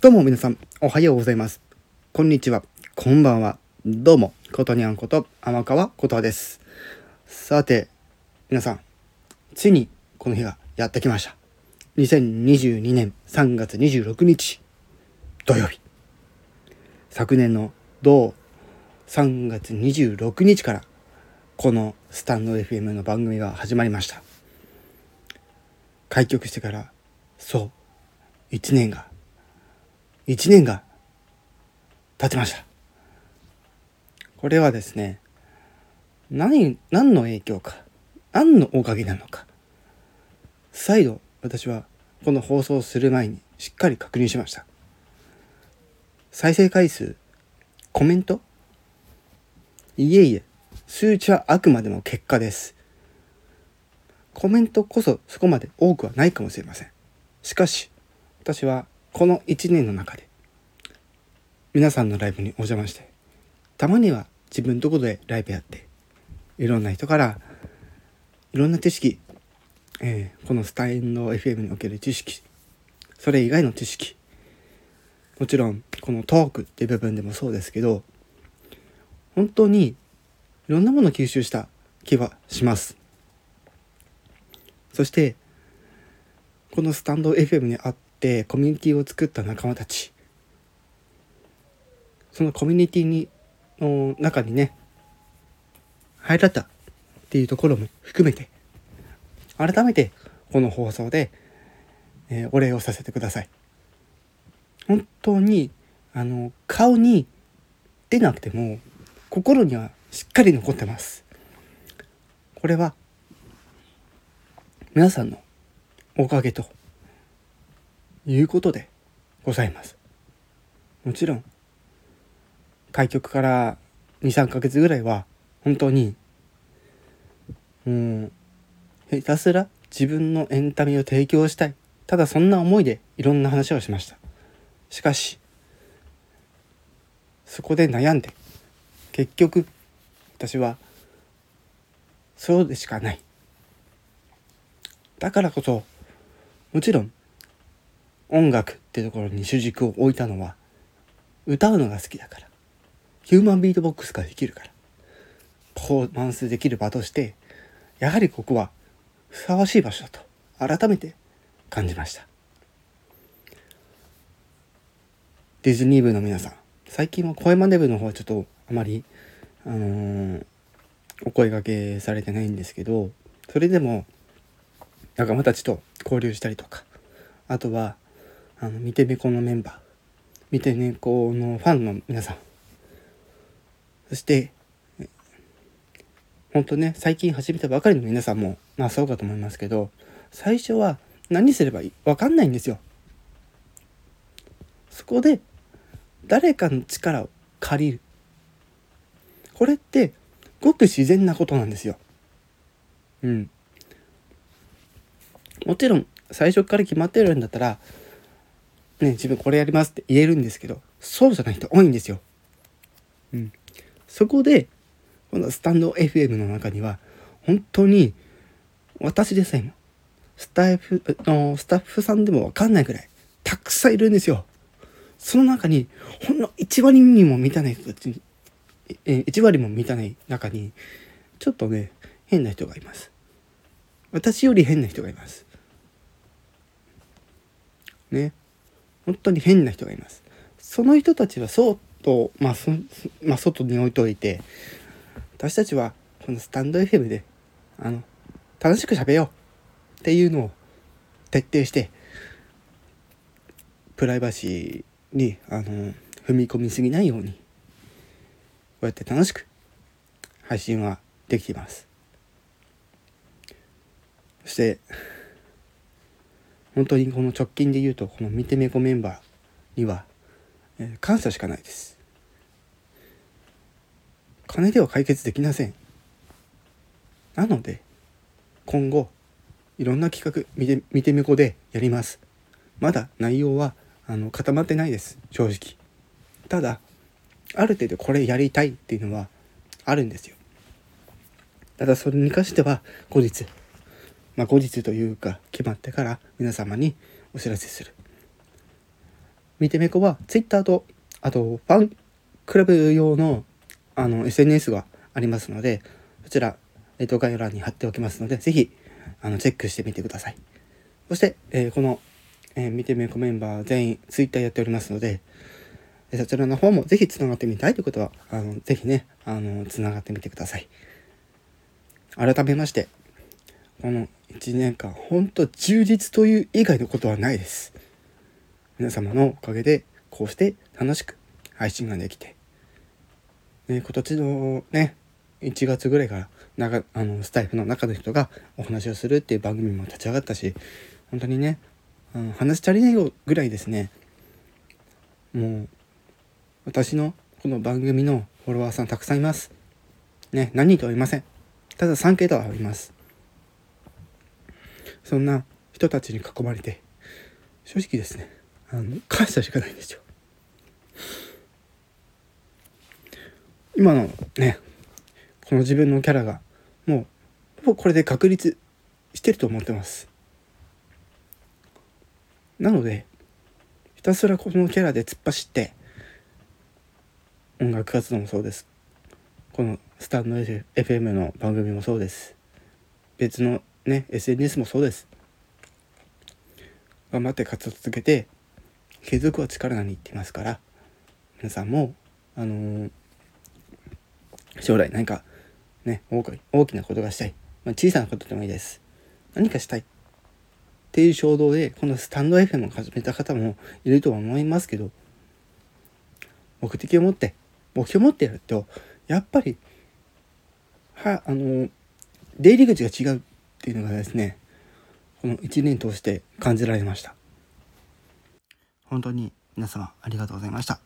どうも皆さん、おはようございます。こんにちは、こんばんは。どうも、ことにゃんこと、天川ことはです。さて、皆さん、ついにこの日がやってきました。2022年3月26日、土曜日。昨年の同3月26日から、このスタンド FM の番組が始まりました。開局してから、そう、1年が、1年が経ちました。これはですね、何、何の影響か、何のおかげなのか、再度私はこの放送する前にしっかり確認しました。再生回数、コメントいえいえ、数値はあくまでも結果です。コメントこそそこまで多くはないかもしれません。しかし、私はこの1年の中で、皆さんのライブにお邪魔して、たまには自分のところでライブやって、いろんな人から、いろんな知識、えーこのスタインド FM における知識、それ以外の知識、もちろんこのトークっていう部分でもそうですけど、本当にいろんなものを吸収した気はします。そして、このスタンド FM にあってコミュニティを作った仲間たち、そのコミュニティにの中にね、入られたっていうところも含めて、改めてこの放送で、えーお礼をさせてください。本当に、あの、顔に出なくても、心にはしっかり残ってます。これは、皆さんのおかげということでございます。もちろん、開局から2、3ヶ月ぐらいは、本当に、もう、ひたすら自分のエンタメを提供したい。ただそんな思いでいろんな話をしました。しかし、そこで悩んで、結局、私は、そうでしかない。だからこそ、もちろん、音楽ってところに主軸を置いたのは、歌うのが好きだから。ヒューマンビートボックスができるから。パフォーマンスできる場として、やはりここはふさわしい場所だと改めて感じました。ディズニー部の皆さん、最近は声真似部の方はちょっとあまり、あのーお声掛けされてないんですけど、それでも仲間たちと交流したりとか、あとは、あの、見てめこのメンバー、見てねこのファンの皆さん、そして、本当ね、最近始めたばかりの皆さんも、まあそうかと思いますけど、最初は何すればいい？わかんないんですよ。そこで、誰かの力を借りる。これって、ごく自然なことなんですよ。うん。もちろん、最初から決まってるんだったら、ね、自分これやりますって言えるんですけど、そうじゃない人多いんですよ。うん。そこで、このスタンド FM の中には、本当に、私でさえも、スタイフ、のスタッフさんでもわかんないくらい、たくさんいるんですよ。その中に、ほんの1割にも満たない人たちに、え、1割も満たない中に、ちょっとね、変な人がいます。私より変な人がいます。ね。本当に変な人がいます。その人たちはそうと、まあ、まあ、外に置いといて、私たちはこのスタンド FM で、あの、楽しく喋ようっていうのを徹底して、プライバシーに、あの、踏み込みすぎないように、こうやって楽しく配信はできています。そして、本当にこの直近で言うと、この見てめこメンバーには、えー感謝しかないです。金では解決できません。なので、今後、いろんな企画、見て、見てみこでやります。まだ内容は、あの、固まってないです。正直。ただ、ある程度これやりたいっていうのはあるんですよ。ただそれに関しては後日まあ、後日というか決まってから皆様にお知らせする。見てめこは Twitter とあとファンクラブ用のあの SNS がありますのでそちら、えー、と概要欄に貼っておきますので是非あのチェックしてみてください。そして、えー、この、えー、見てめこメンバー全員 Twitter やっておりますのでそちらの方もぜひつながってみたいということは、あの、ぜひね、あの、つながってみてください。改めまして、この1年間、ほんと充実という以外のことはないです。皆様のおかげで、こうして楽しく配信ができて、ね、今年のね、1月ぐらいから、あのスタイフの中の人がお話をするっていう番組も立ち上がったし本当にねあの話足りないよぐらいですねもう私のこの番組のフォロワーさんたくさんいます。ね、何人とは言いません。ただ3桁はあります。そんな人たちに囲まれて、正直ですね、あの、感謝しかないんですよ。今のね、この自分のキャラが、もう、ほぼこれで確立してると思ってます。なので、ひたすらこのキャラで突っ走って、音楽活動もそうですこのスタンド FM の番組もそうです別のね SNS もそうです。頑張って活動続けて継続は力なに言って言いますから皆さんもあのー、将来何かね大きなことがしたい、まあ、小さなことでもいいです。何かしたい。っていう衝動でこのスタンド FM を始めた方もいるとは思いますけど目的を持って目標を持ってやるとやっぱりはあの出入り口が違う。っていうのがですねこの1年通して感じられました。本当に皆様ありがとうございました。